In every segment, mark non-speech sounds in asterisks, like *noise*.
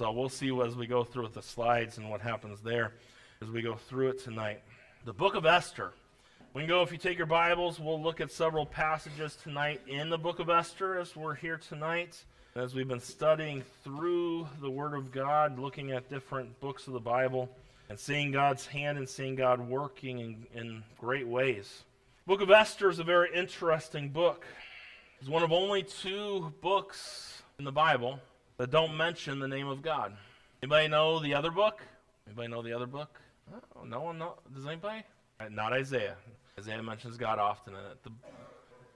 So we'll see as we go through with the slides and what happens there as we go through it tonight. The book of Esther. We can go, if you take your Bibles, we'll look at several passages tonight in the book of Esther as we're here tonight. As we've been studying through the Word of God, looking at different books of the Bible, and seeing God's hand and seeing God working in, in great ways. book of Esther is a very interesting book. It's one of only two books in the Bible that don't mention the name of God. Anybody know the other book? Anybody know the other book? Oh, no one know. Does anybody? Not Isaiah. Isaiah mentions God often in it. The,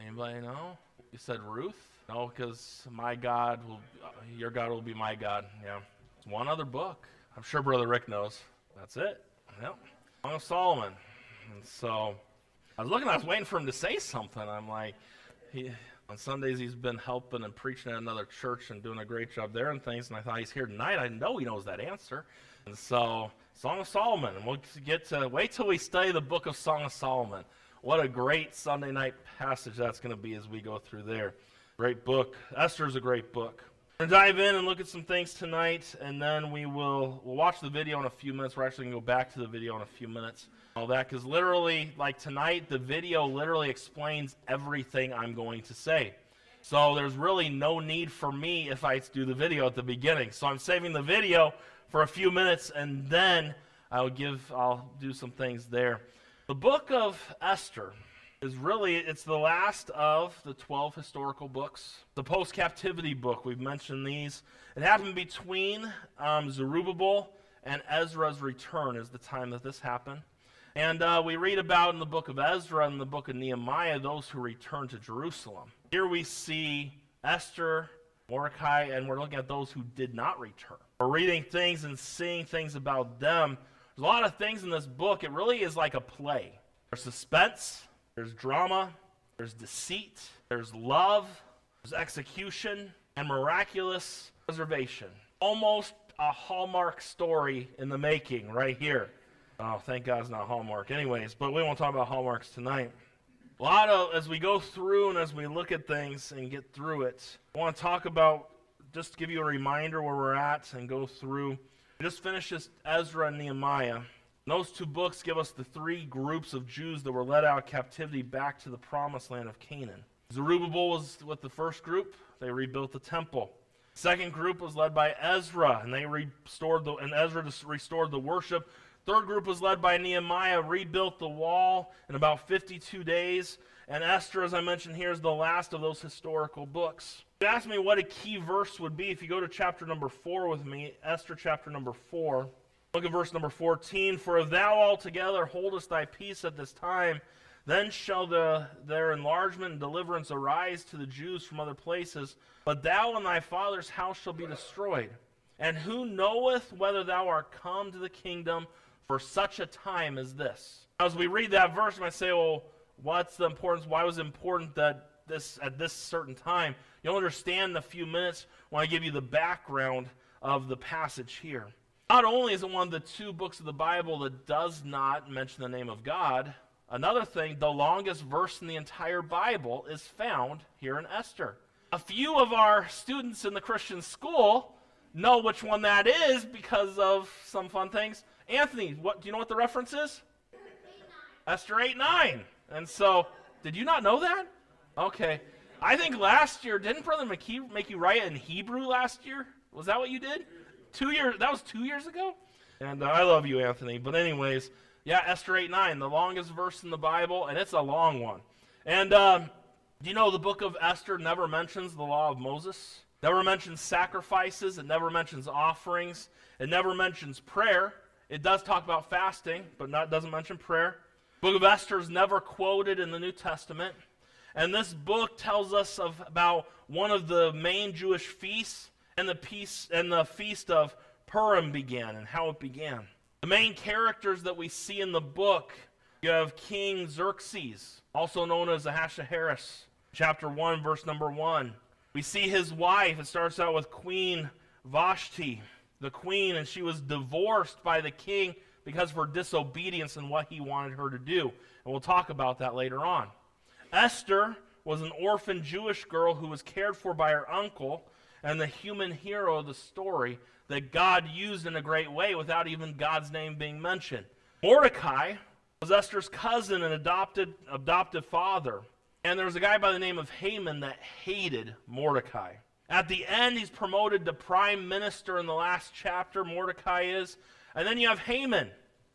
anybody know? You said Ruth? No, because my God will, your God will be my God. Yeah. It's one other book. I'm sure Brother Rick knows. That's it. Yep. Song of Solomon. And so I was looking, I was waiting for him to say something. I'm like, he, on Sundays, he's been helping and preaching at another church and doing a great job there and things. And I thought he's here tonight. I know he knows that answer. And so, Song of Solomon. And we'll get to wait till we study the book of Song of Solomon. What a great Sunday night passage that's going to be as we go through there. Great book. Esther's a great book. We're going to dive in and look at some things tonight, and then we will we'll watch the video in a few minutes. We're actually going to go back to the video in a few minutes. All that, because literally, like tonight, the video literally explains everything I'm going to say. So there's really no need for me if I do the video at the beginning. So I'm saving the video for a few minutes, and then I'll give I'll do some things there. The book of Esther is really it's the last of the 12 historical books. The post-captivity book we've mentioned these. It happened between um, zerubbabel and ezra's return is the time that this happened. And uh, we read about in the book of ezra and the book of nehemiah those who returned to jerusalem. Here we see esther mordecai and we're looking at those who did not return. We're reading things and seeing things about them. There's a lot of things in this book. It really is like a play. There's suspense there's drama, there's deceit, there's love, there's execution, and miraculous preservation. Almost a Hallmark story in the making right here. Oh, thank God it's not Hallmark. Anyways, but we won't talk about Hallmarks tonight. A lot of, as we go through and as we look at things and get through it, I want to talk about, just give you a reminder where we're at and go through. We just finished Ezra and Nehemiah. Those two books give us the three groups of Jews that were led out of captivity back to the promised land of Canaan. Zerubbabel was with the first group, they rebuilt the temple. Second group was led by Ezra, and they restored the and Ezra restored the worship. Third group was led by Nehemiah, rebuilt the wall in about 52 days. And Esther, as I mentioned here, is the last of those historical books. If You ask me what a key verse would be. If you go to chapter number four with me, Esther chapter number four. Look at verse number 14. For if thou altogether holdest thy peace at this time, then shall the, their enlargement and deliverance arise to the Jews from other places. But thou and thy father's house shall be destroyed. And who knoweth whether thou art come to the kingdom for such a time as this? As we read that verse, I say, well, what's the importance? Why was it important that this at this certain time? You'll understand in a few minutes when I give you the background of the passage here. Not only is it one of the two books of the Bible that does not mention the name of God, another thing, the longest verse in the entire Bible is found here in Esther. A few of our students in the Christian school know which one that is because of some fun things. Anthony, what do you know what the reference is? Esther 8 9. And so, did you not know that? Okay. I think last year, didn't Brother McKee make you write it in Hebrew last year? Was that what you did? Two years. That was two years ago. And uh, I love you, Anthony. But anyways, yeah, Esther eight nine, the longest verse in the Bible, and it's a long one. And um, do you know the book of Esther never mentions the law of Moses? Never mentions sacrifices. It never mentions offerings. It never mentions prayer. It does talk about fasting, but not doesn't mention prayer. Book of Esther is never quoted in the New Testament. And this book tells us of about one of the main Jewish feasts and the peace and the feast of Purim began and how it began. The main characters that we see in the book, you have King Xerxes, also known as Ahasuerus, chapter 1, verse number 1. We see his wife. It starts out with Queen Vashti, the queen, and she was divorced by the king because of her disobedience and what he wanted her to do. And we'll talk about that later on. Esther was an orphan Jewish girl who was cared for by her uncle and the human hero of the story that God used in a great way without even God's name being mentioned. Mordecai was Esther's cousin and adopted adoptive father. And there was a guy by the name of Haman that hated Mordecai. At the end, he's promoted to prime minister in the last chapter, Mordecai is. And then you have Haman,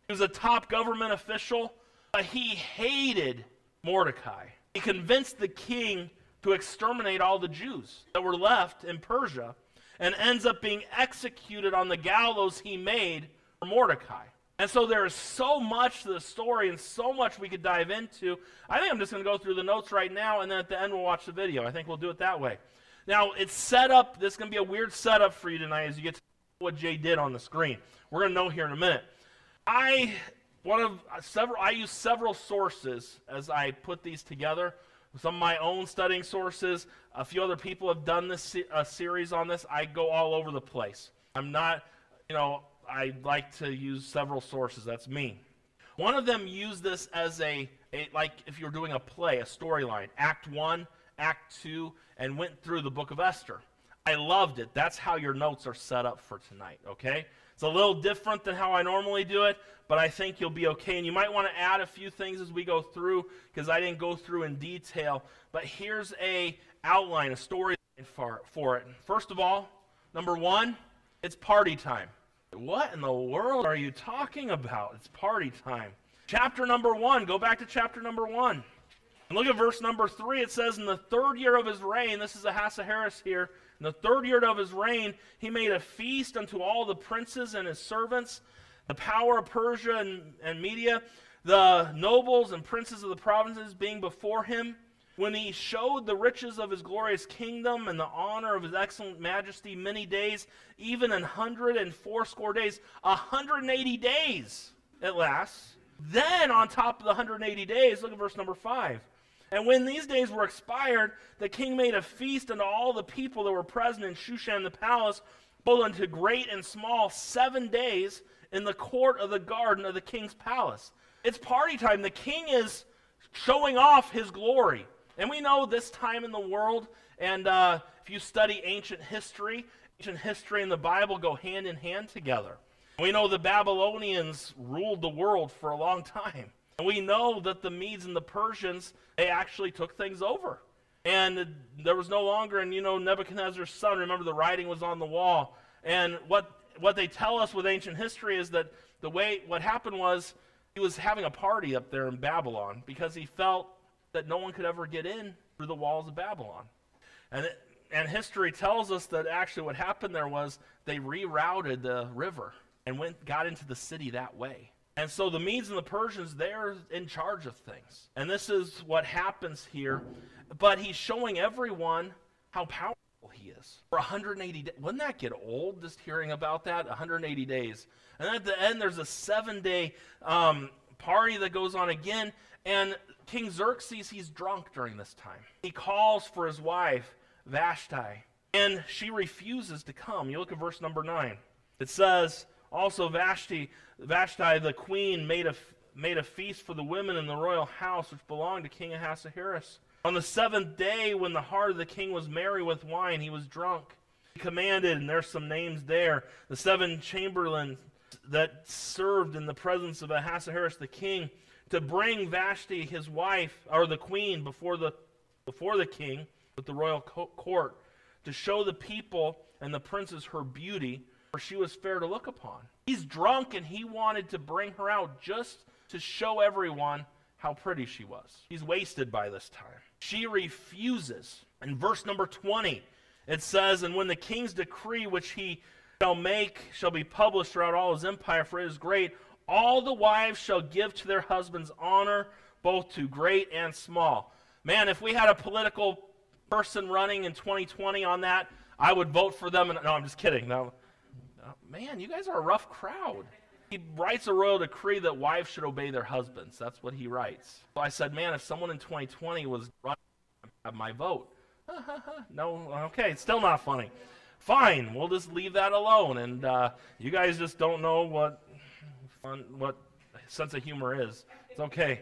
who's a top government official, but he hated Mordecai. He convinced the king to exterminate all the Jews that were left in Persia and ends up being executed on the gallows he made for Mordecai. And so there is so much to the story and so much we could dive into. I think I'm just going to go through the notes right now, and then at the end we'll watch the video. I think we'll do it that way. Now, it's set up. This is going to be a weird setup for you tonight as you get to what Jay did on the screen. We're going to know here in a minute. I one of several. I use several sources as I put these together some of my own studying sources. A few other people have done this series on this. I go all over the place. I'm not, you know, I like to use several sources. That's me. One of them used this as a, a like if you're doing a play, a storyline, Act One, Act Two, and went through the Book of Esther. I loved it. That's how your notes are set up for tonight. Okay. It's a little different than how I normally do it, but I think you'll be okay. And you might want to add a few things as we go through because I didn't go through in detail. But here's a outline, a story for, for it. First of all, number one, it's party time. What in the world are you talking about? It's party time. Chapter number one, go back to chapter number one. And look at verse number three. It says, In the third year of his reign, this is Ahasuerus here, in the third year of his reign, he made a feast unto all the princes and his servants, the power of Persia and, and Media, the nobles and princes of the provinces being before him. When he showed the riches of his glorious kingdom and the honor of his excellent majesty many days, even an hundred and fourscore days, a hundred and eighty days it lasts. Then, on top of the 180 days, look at verse number 5. And when these days were expired, the king made a feast unto all the people that were present in Shushan the palace, both unto great and small, seven days in the court of the garden of the king's palace. It's party time. The king is showing off his glory. And we know this time in the world, and uh, if you study ancient history, ancient history and the Bible go hand in hand together. We know the Babylonians ruled the world for a long time. And we know that the Medes and the Persians, they actually took things over. And there was no longer, and you know, Nebuchadnezzar's son, remember the writing was on the wall. And what, what they tell us with ancient history is that the way, what happened was he was having a party up there in Babylon because he felt that no one could ever get in through the walls of Babylon. And, and history tells us that actually what happened there was they rerouted the river and went, got into the city that way. And so the Medes and the Persians, they're in charge of things. And this is what happens here. But he's showing everyone how powerful he is. For 180 days. Wouldn't that get old just hearing about that? 180 days. And then at the end, there's a seven day um, party that goes on again. And King Xerxes, he's drunk during this time. He calls for his wife, Vashti, and she refuses to come. You look at verse number 9. It says, also, Vashti, Vashti the queen, made a, made a feast for the women in the royal house which belonged to King Ahasuerus. On the seventh day, when the heart of the king was merry with wine, he was drunk. He commanded, and there's some names there, the seven chamberlains that served in the presence of Ahasuerus the king, to bring Vashti, his wife, or the queen, before the, before the king with the royal court, to show the people and the princes her beauty for she was fair to look upon. He's drunk and he wanted to bring her out just to show everyone how pretty she was. He's wasted by this time. She refuses. In verse number 20, it says, And when the king's decree which he shall make shall be published throughout all his empire, for it is great, all the wives shall give to their husbands honor, both to great and small. Man, if we had a political person running in 2020 on that, I would vote for them. And, no, I'm just kidding. No, man, you guys are a rough crowd. He writes a royal decree that wives should obey their husbands. That's what he writes. So I said, man, if someone in 2020 was running, have my vote. *laughs* no, okay, it's still not funny. Fine, we'll just leave that alone. And uh, you guys just don't know what on what sense of humor is. It's okay.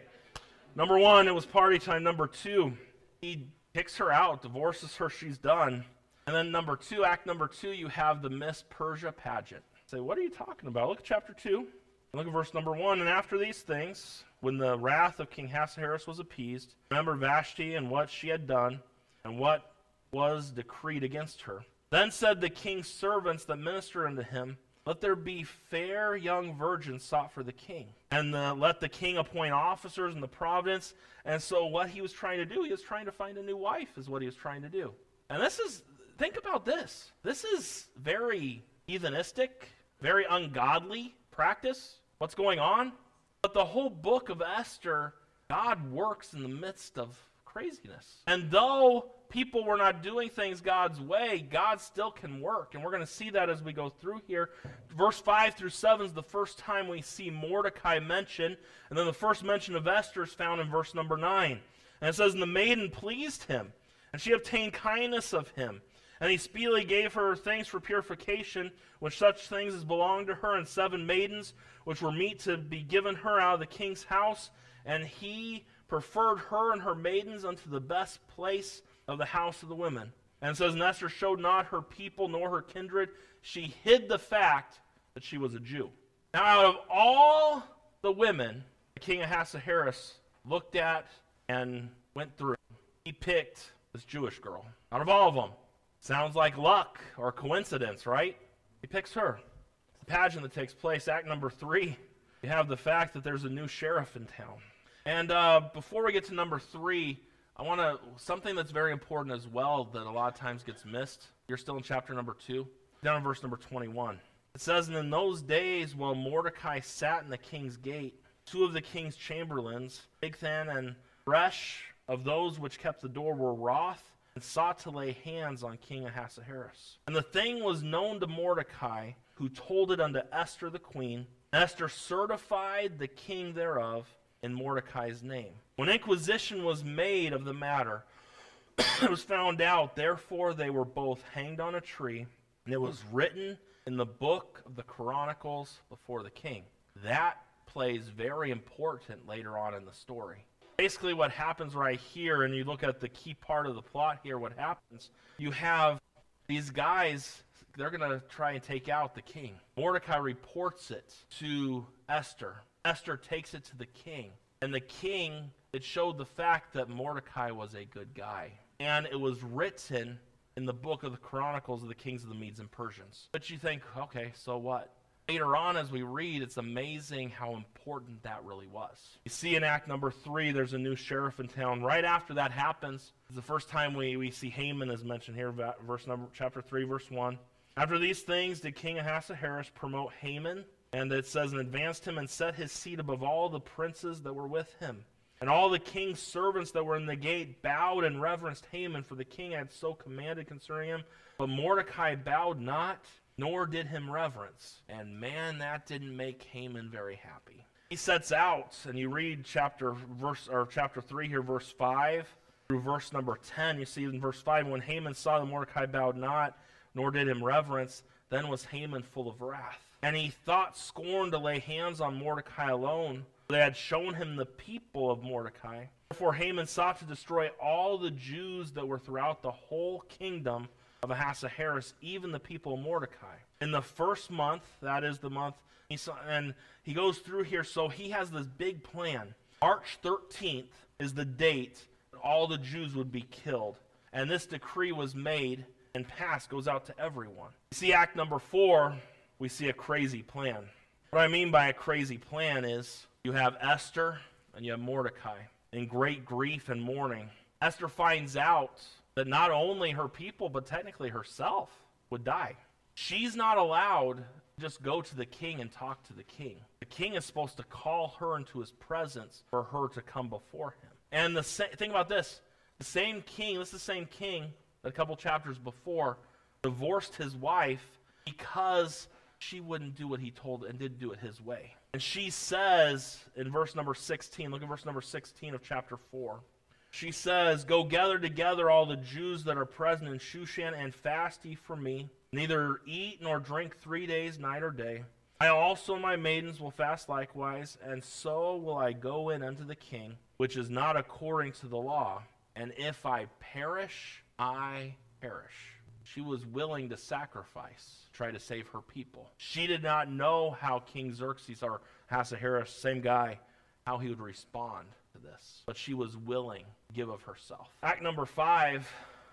Number one, it was party time. Number two, he kicks her out, divorces her, she's done. And then number two, act number two, you have the Miss Persia pageant. Say, what are you talking about? Look at chapter two. Look at verse number one. And after these things, when the wrath of King Ahasuerus was appeased, remember Vashti and what she had done, and what was decreed against her. Then said the king's servants that minister unto him, Let there be fair young virgins sought for the king, and the, let the king appoint officers in the province. And so, what he was trying to do, he was trying to find a new wife, is what he was trying to do. And this is, think about this. This is very heathenistic, very ungodly practice. What's going on? But the whole book of Esther, God works in the midst of craziness. And though people were not doing things God's way, God still can work. And we're going to see that as we go through here. Verse 5 through 7 is the first time we see Mordecai mentioned. And then the first mention of Esther is found in verse number 9. And it says, And the maiden pleased him, and she obtained kindness of him. And he speedily gave her things for purification, which such things as belonged to her, and seven maidens, which were meet to be given her out of the king's house. And he preferred her and her maidens unto the best place of the house of the women. And says, And Esther showed not her people nor her kindred. She hid the fact that she was a Jew. Now, out of all the women the king Ahasuerus looked at and went through, he picked this Jewish girl. Out of all of them. Sounds like luck or coincidence, right? He picks her. It's the pageant that takes place. Act number three, you have the fact that there's a new sheriff in town. And uh, before we get to number three, I want to, something that's very important as well that a lot of times gets missed. You're still in chapter number two, down in verse number 21. It says, And in those days, while Mordecai sat in the king's gate, two of the king's chamberlains, Bigthan and Teresh, of those which kept the door, were wroth and sought to lay hands on King Ahasuerus. And the thing was known to Mordecai, who told it unto Esther the queen. Esther certified the king thereof in Mordecai's name. When inquisition was made of the matter, *coughs* it was found out, therefore they were both hanged on a tree, and it was written in the book of the Chronicles before the king. That plays very important later on in the story basically what happens right here, and you look at the key part of the plot here, what happens, you have these guys, they're going to try and take out the king. Mordecai reports it to Esther. Esther takes it to the king. And the king, it showed the fact that Mordecai was a good guy. And it was written in the book of the Chronicles of the kings of the Medes and Persians. But you think, okay, so what? Later on as we read, it's amazing how important that really was. You see in Act number three, there's a new sheriff in town. Right after that happens, it's the first time we, we see Haman is mentioned here, verse number chapter three, verse one. After these things, did King Ahasuerus promote Haman? And it says, and advanced him and set his seat above all the princes that were with him. And all the king's servants that were in the gate bowed and reverenced Haman, for the king had so commanded concerning him. But Mordecai bowed not nor did him reverence. And man, that didn't make Haman very happy. He sets out, and you read chapter verse or chapter three here, verse five through verse number ten. You see in verse five, when Haman saw that Mordecai bowed not, nor did him reverence, then was Haman full of wrath. And he thought scorn to lay hands on Mordecai alone. They had shown him the people of Mordecai. Therefore Haman sought to destroy all the Jews that were throughout the whole kingdom of Ahasuerus, even the people of Mordecai. In the first month, that is the month, he saw, and he goes through here, so he has this big plan. March 13th is the date that all the Jews would be killed. And this decree was made and passed, goes out to everyone. You see, act number four, we see a crazy plan. What I mean by a crazy plan is you have Esther and you have Mordecai in great grief and mourning. Esther finds out that not only her people, but technically herself would die. She's not allowed to just go to the king and talk to the king. The king is supposed to call her into his presence for her to come before him. And the sa- thing about this, the same king, this is the same king that a couple chapters before divorced his wife because she wouldn't do what he told and didn't do it his way. And she says in verse number 16, look at verse number 16 of chapter 4 she says, Go gather together all the Jews that are present in Shushan and fast ye for me. Neither eat nor drink three days, night or day. I also my maidens will fast likewise, and so will I go in unto the king, which is not according to the law. And if I perish, I perish. She was willing to sacrifice, try to save her people. She did not know how King Xerxes or Ahasuerus, same guy, how he would respond to this. But she was willing to give of herself. Act number five,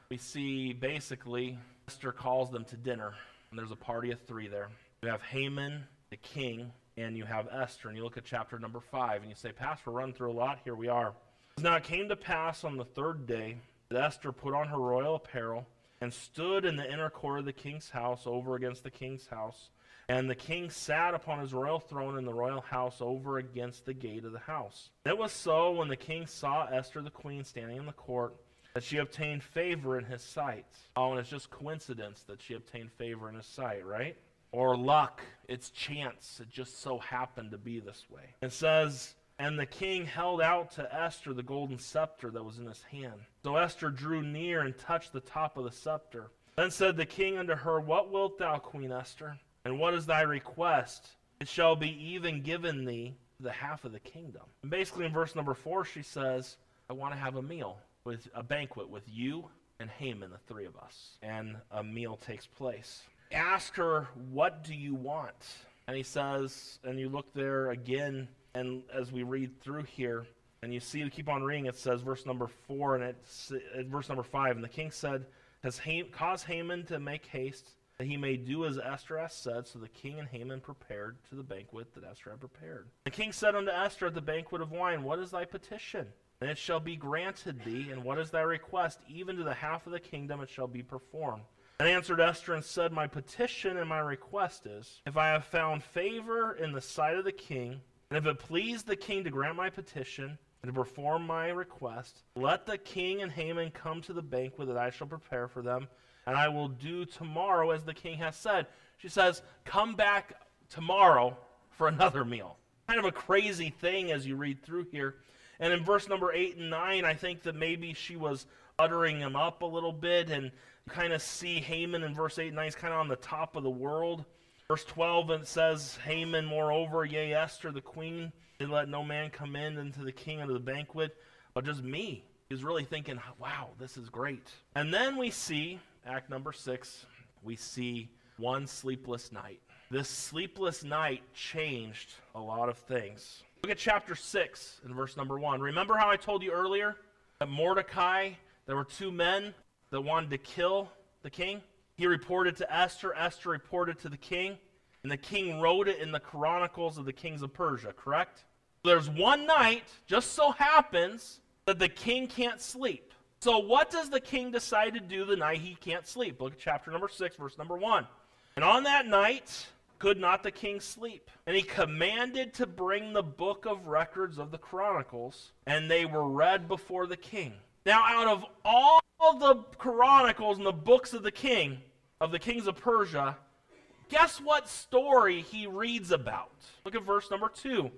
we see basically Esther calls them to dinner. And there's a party of three there. You have Haman, the king, and you have Esther. And you look at chapter number five, and you say, Pastor, run through a lot. Here we are. Now it came to pass on the third day that Esther put on her royal apparel and stood in the inner court of the king's house over against the king's house. And the king sat upon his royal throne in the royal house over against the gate of the house. It was so when the king saw Esther the queen standing in the court that she obtained favor in his sight. Oh, and it's just coincidence that she obtained favor in his sight, right? Or luck. It's chance. It just so happened to be this way. It says, And the king held out to Esther the golden scepter that was in his hand. So Esther drew near and touched the top of the scepter. Then said the king unto her, What wilt thou, Queen Esther? And what is thy request? It shall be even given thee the half of the kingdom. And basically, in verse number four, she says, I want to have a meal with a banquet with you and Haman, the three of us. And a meal takes place. Ask her, What do you want? And he says, and you look there again, and as we read through here, and you see, keep on reading, it says, verse number four, and it's verse number five. And the king said, Has Ham- caused Haman to make haste, that he may do as Esther said. So the king and Haman prepared to the banquet that Esther had prepared. The king said unto Esther at the banquet of wine, What is thy petition? and it shall be granted thee. And what is thy request? Even to the half of the kingdom it shall be performed. And answered Esther and said, My petition and my request is, if I have found favor in the sight of the king, and if it please the king to grant my petition and to perform my request, let the king and Haman come to the banquet that I shall prepare for them, and I will do tomorrow as the king has said. She says, Come back tomorrow for another meal. Kind of a crazy thing as you read through here. And in verse number 8 and 9, I think that maybe she was uttering him up a little bit. And you kind of see Haman in verse 8 and 9 is kind of on the top of the world. Verse 12, and it says, Haman, moreover, yea, Esther, the queen, did let no man come in into the king unto the banquet, but just me. He's really thinking, wow, this is great. And then we see, act number 6, we see one sleepless night. This sleepless night changed a lot of things. Look at chapter 6 and verse number 1. Remember how I told you earlier that Mordecai, there were two men that wanted to kill the king? He reported to Esther, Esther reported to the king, and the king wrote it in the Chronicles of the Kings of Persia, correct? There's one night, just so happens, that the king can't sleep. So, what does the king decide to do the night he can't sleep? Look at chapter number 6, verse number 1. And on that night, could not the king sleep? And he commanded to bring the book of records of the Chronicles, and they were read before the king. Now, out of all the Chronicles and the books of the king, of the kings of Persia, guess what story he reads about? Look at verse number two.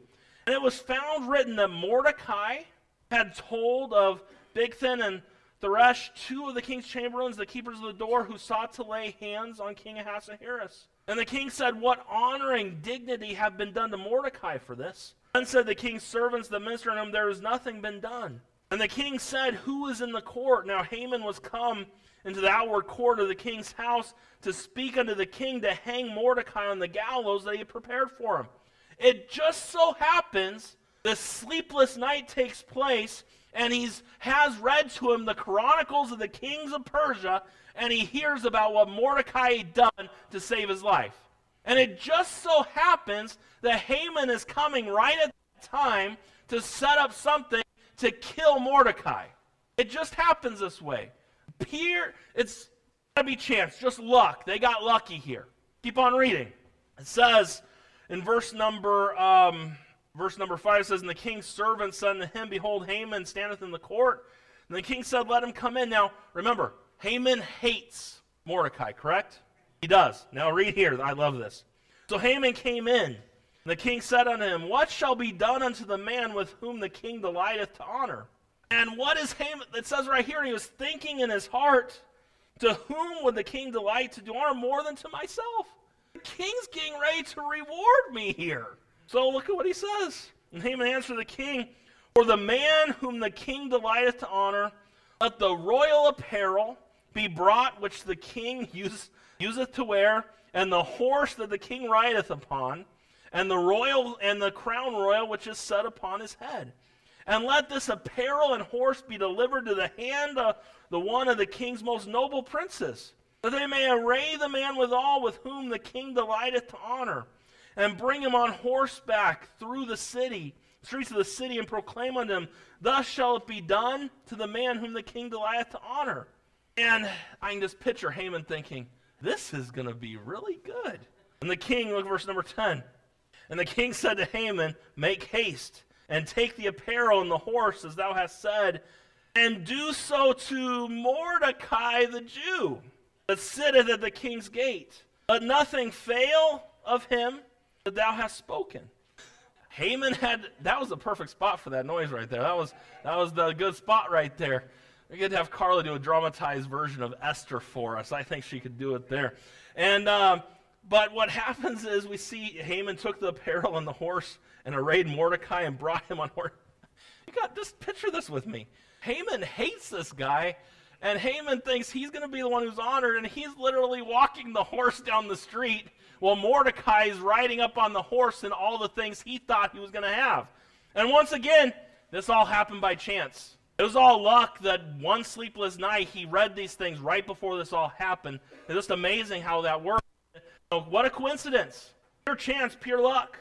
And it was found written that Mordecai had told of Bigthan and Teresh, two of the king's chamberlains, the keepers of the door, who sought to lay hands on King Ahasuerus. And the king said, What honor and dignity have been done to Mordecai for this? Then said the king's servants, the minister, and him, There has nothing been done. And the king said, Who is in the court? Now Haman was come into the outward court of the king's house to speak unto the king to hang Mordecai on the gallows that he had prepared for him. It just so happens the sleepless night takes place, and he has read to him the chronicles of the kings of Persia, and he hears about what Mordecai had done to save his life. And it just so happens that Haman is coming right at the time to set up something to kill Mordecai. It just happens this way. Here, it's gotta be chance, just luck. They got lucky here. Keep on reading. It says in verse number um, verse number five says, "And the king's servant said unto him, Behold, Haman standeth in the court." And the king said, Let him come in. Now, remember, Haman hates Mordecai, correct? He does. Now read here. I love this. So Haman came in. And the king said unto him, What shall be done unto the man with whom the king delighteth to honor? And what is Haman? It says right here, he was thinking in his heart, To whom would the king delight to do honor more than to myself? The king's getting ready to reward me here. So look at what he says. And Haman answered the king, For the man whom the king delighteth to honor, let the royal apparel be brought which the king use, useth to wear, and the horse that the king rideth upon, and the royal and the crown royal which is set upon his head. And let this apparel and horse be delivered to the hand of the one of the king's most noble princes, that they may array the man withal with whom the king delighteth to honor, and bring him on horseback through the city, streets of the city, and proclaim unto him, Thus shall it be done to the man whom the king delighteth to honor. And I can just picture Haman thinking, This is going to be really good. And the king, look verse number 10. And the king said to Haman, Make haste, and take the apparel and the horse, as thou hast said, and do so to Mordecai the Jew, that sitteth at the king's gate. Let nothing fail of him that thou hast spoken. Haman had that was the perfect spot for that noise right there. That was that was the good spot right there. We could have Carla do a dramatized version of Esther for us. I think she could do it there. And um, but what happens is we see Haman took the apparel and the horse and arrayed Mordecai and brought him on horse. *laughs* You got just picture this with me. Haman hates this guy, and Haman thinks he's going to be the one who's honored, and he's literally walking the horse down the street while Mordecai is riding up on the horse and all the things he thought he was going to have. And once again, this all happened by chance. It was all luck that one sleepless night he read these things right before this all happened. It's just amazing how that worked. What a coincidence. Pure chance, pure luck.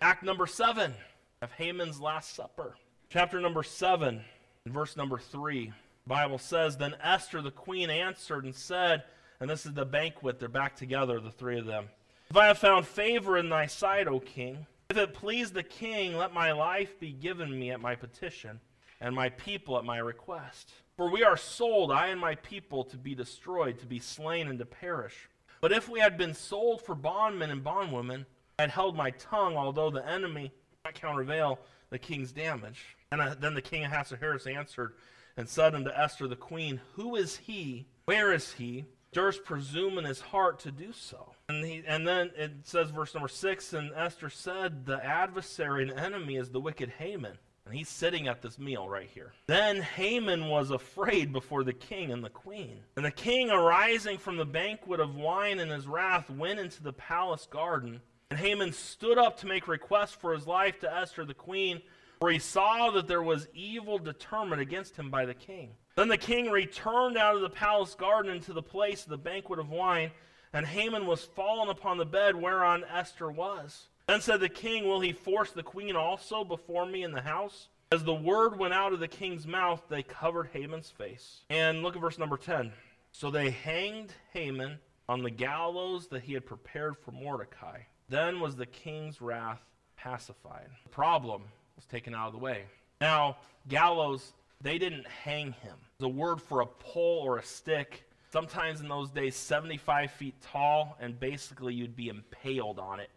Act number seven of Haman's Last Supper. Chapter number seven, verse number three. Bible says, Then Esther the queen answered and said, and this is the banquet, they're back together, the three of them. If I have found favor in thy sight, O king, if it please the king, let my life be given me at my petition, and my people at my request. For we are sold, I and my people, to be destroyed, to be slain, and to perish. But if we had been sold for bondmen and bondwomen, I had held my tongue, although the enemy might countervail the king's damage. And uh, then the king of Ahasuerus answered and said unto Esther the queen, Who is he? Where is he? Durst presume in his heart to do so. And, he, and then it says, verse number six, and Esther said, The adversary and enemy is the wicked Haman. And he's sitting at this meal right here. Then Haman was afraid before the king and the queen. And the king, arising from the banquet of wine in his wrath, went into the palace garden. And Haman stood up to make request for his life to Esther the queen, for he saw that there was evil determined against him by the king. Then the king returned out of the palace garden into the place of the banquet of wine, and Haman was fallen upon the bed whereon Esther was. Then said the king, Will he force the queen also before me in the house? As the word went out of the king's mouth, they covered Haman's face. And look at verse number 10. So they hanged Haman on the gallows that he had prepared for Mordecai. Then was the king's wrath pacified. The problem was taken out of the way. Now, gallows, they didn't hang him. The word for a pole or a stick, sometimes in those days 75 feet tall, and basically you'd be impaled on it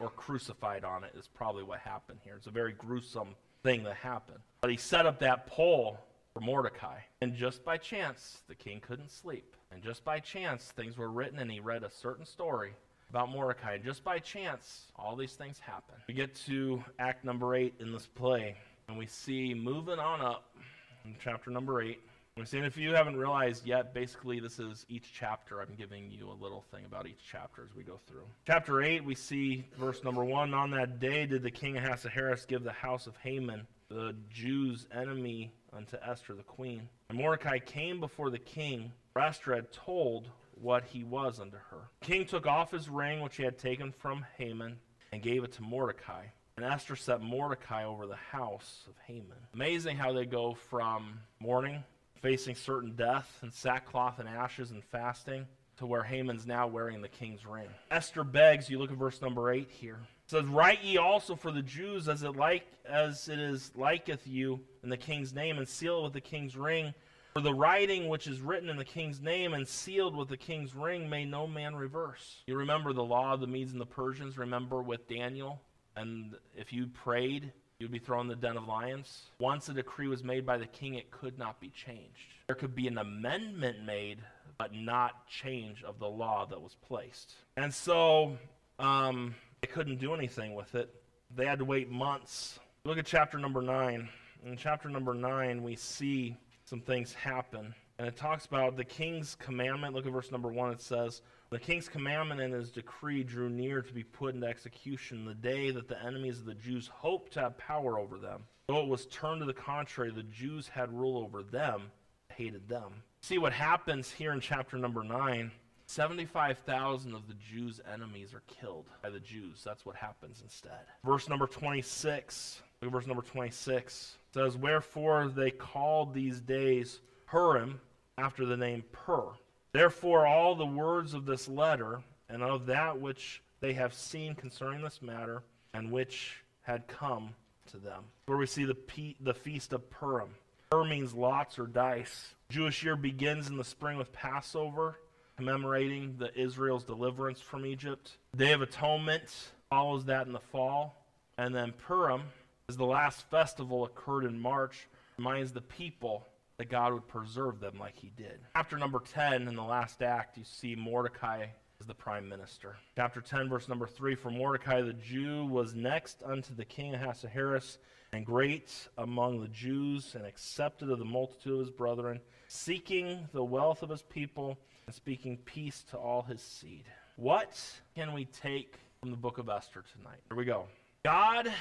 or crucified on it is probably what happened here. It's a very gruesome thing that happened. But he set up that pole for Mordecai. And just by chance, the king couldn't sleep. And just by chance, things were written and he read a certain story about Mordecai. Just by chance, all these things happen. We get to act number eight in this play, and we see moving on up in chapter number eight. We're seeing if you haven't realized yet, basically this is each chapter. I'm giving you a little thing about each chapter as we go through. Chapter 8, we see verse number 1. On that day did the king Ahasuerus give the house of Haman, the Jews' enemy, unto Esther the queen. And Mordecai came before the king, for Esther had told what he was unto her. The king took off his ring, which he had taken from Haman, and gave it to Mordecai. And Esther set Mordecai over the house of Haman. Amazing how they go from mourning facing certain death and sackcloth and ashes and fasting to where Haman's now wearing the king's ring. Esther begs, you look at verse number 8 here. Says, Write ye also for the Jews as it like as it is liketh you in the king's name, and seal it with the king's ring. For the writing which is written in the king's name and sealed with the king's ring may no man reverse. You remember the law of the Medes and the Persians, remember with Daniel? And if you prayed, you would be thrown in the den of lions. Once a decree was made by the king, it could not be changed. There could be an amendment made, but not change of the law that was placed. And so um, they couldn't do anything with it. They had to wait months. Look at chapter number 9. In chapter number 9, we see some things happen. And it talks about the king's commandment. Look at verse number 1. It says, The king's commandment and his decree drew near to be put into execution the day that the enemies of the Jews hoped to have power over them. Though it was turned to the contrary, the Jews had rule over them, hated them. See what happens here in chapter number 9 75,000 of the Jews' enemies are killed by the Jews. That's what happens instead. Verse number 26. Look at verse number 26. Says, Wherefore they called these days Purim, after the name Pur. Therefore, all the words of this letter, and of that which they have seen concerning this matter, and which had come to them. Where we see the, the feast of Purim. Pur means lots or dice. Jewish year begins in the spring with Passover commemorating the Israel's deliverance from Egypt. Day of Atonement follows that in the fall. And then Purim is the last festival occurred in March, reminds the people that God would preserve them like he did. Chapter number 10 in the last act, you see Mordecai as the prime minister. Chapter 10, verse number 3 For Mordecai the Jew was next unto the king Ahasuerus, and great among the Jews, and accepted of the multitude of his brethren, seeking the wealth of his people and speaking peace to all his seed. What can we take from the book of Esther tonight? Here we go. God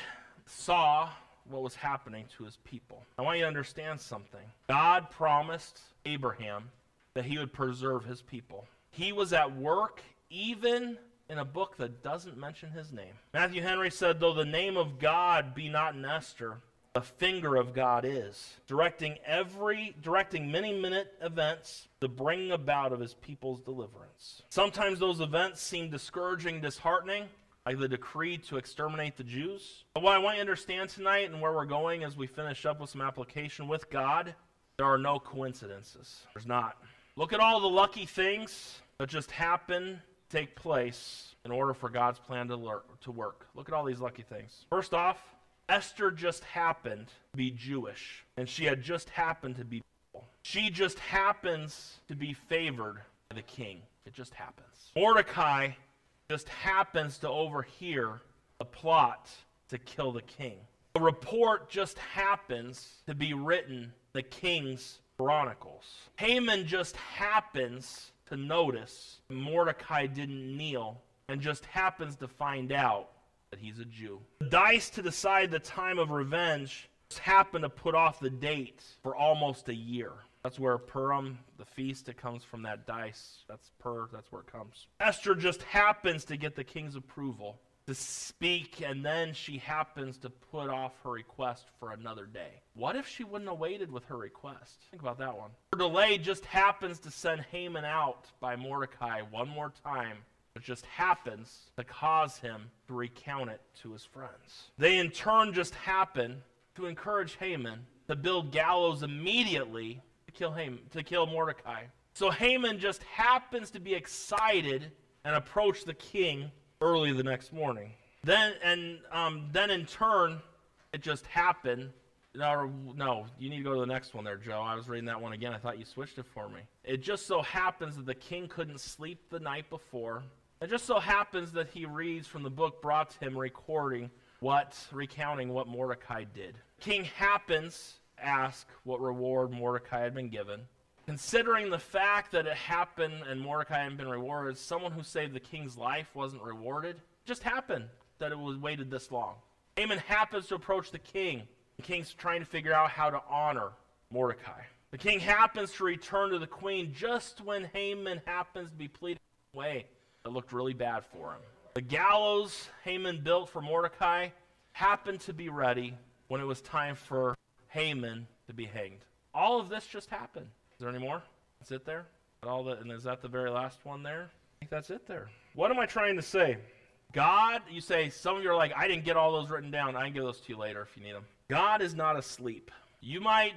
saw what was happening to his people. I want you to understand something. God promised Abraham that he would preserve his people. He was at work even in a book that doesn't mention his name. Matthew Henry said, Though the name of God be not in Esther, the finger of God is, directing every directing many minute events, the bringing about of his people's deliverance. Sometimes those events seem discouraging, disheartening, like the decree to exterminate the Jews. But what I want you to understand tonight and where we're going as we finish up with some application with God, there are no coincidences. There's not. Look at all the lucky things that just happen, take place in order for God's plan to, to work. Look at all these lucky things. First off, Esther just happened to be Jewish, and she had just happened to be. She just happens to be favored by the king. It just happens. Mordecai just happens to overhear a plot to kill the king. A report just happens to be written the king's chronicles. Haman just happens to notice Mordecai didn't kneel and just happens to find out that he's a Jew. The dice to decide the time of revenge just happened to put off the date for almost a year. That's where Purim, the feast, it comes from that dice. That's Pur, that's where it comes. Esther just happens to get the king's approval to speak, and then she happens to put off her request for another day. What if she wouldn't have waited with her request? Think about that one. Her delay just happens to send Haman out by Mordecai one more time it just happens to cause him to recount it to his friends. They in turn just happen to encourage Haman to build gallows immediately to kill Haman, to kill Mordecai. So Haman just happens to be excited and approach the king early the next morning. Then and um, then in turn, it just happened no, no, you need to go to the next one there, Joe. I was reading that one again. I thought you switched it for me. It just so happens that the king couldn't sleep the night before. It just so happens that he reads from the book brought to him recording what, recounting what Mordecai did. King happens ask what reward Mordecai had been given. Considering the fact that it happened and Mordecai hadn't been rewarded, someone who saved the king's life wasn't rewarded. It just happened that it was waited this long. Haman happens to approach the king the king's trying to figure out how to honor Mordecai. The king happens to return to the queen just when Haman happens to be pleading away. It looked really bad for him. The gallows Haman built for Mordecai happened to be ready when it was time for Haman to be hanged. All of this just happened. Is there any more? That's it there? All the, and is that the very last one there? I think that's it there. What am I trying to say? God, you say, some of you are like, I didn't get all those written down. I can give those to you later if you need them. God is not asleep. You might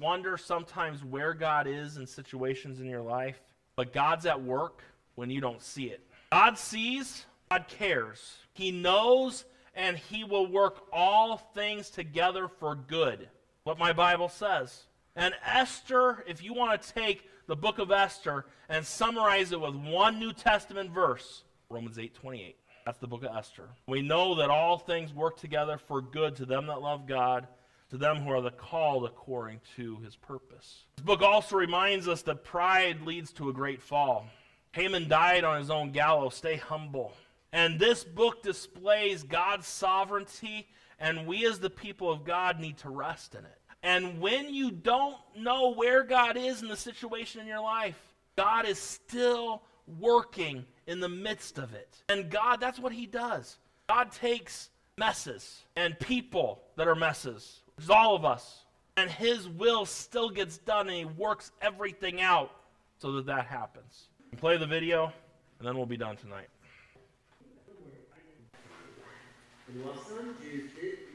wonder sometimes where God is in situations in your life, but God's at work when you don't see it. God sees, God cares. He knows, and He will work all things together for good. What my Bible says. And Esther, if you want to take the book of Esther and summarize it with one New Testament verse, Romans 8:28. That's the book of Esther. We know that all things work together for good to them that love God, to them who are the called according to his purpose. This book also reminds us that pride leads to a great fall. Haman died on his own gallows. Stay humble. And this book displays God's sovereignty, and we as the people of God need to rest in it. And when you don't know where God is in the situation in your life, God is still working in the midst of it. And God, that's what He does. God takes messes and people that are messes, which is all of us, and His will still gets done, and He works everything out so that that happens. Play the video, and then we'll be done tonight. Listen to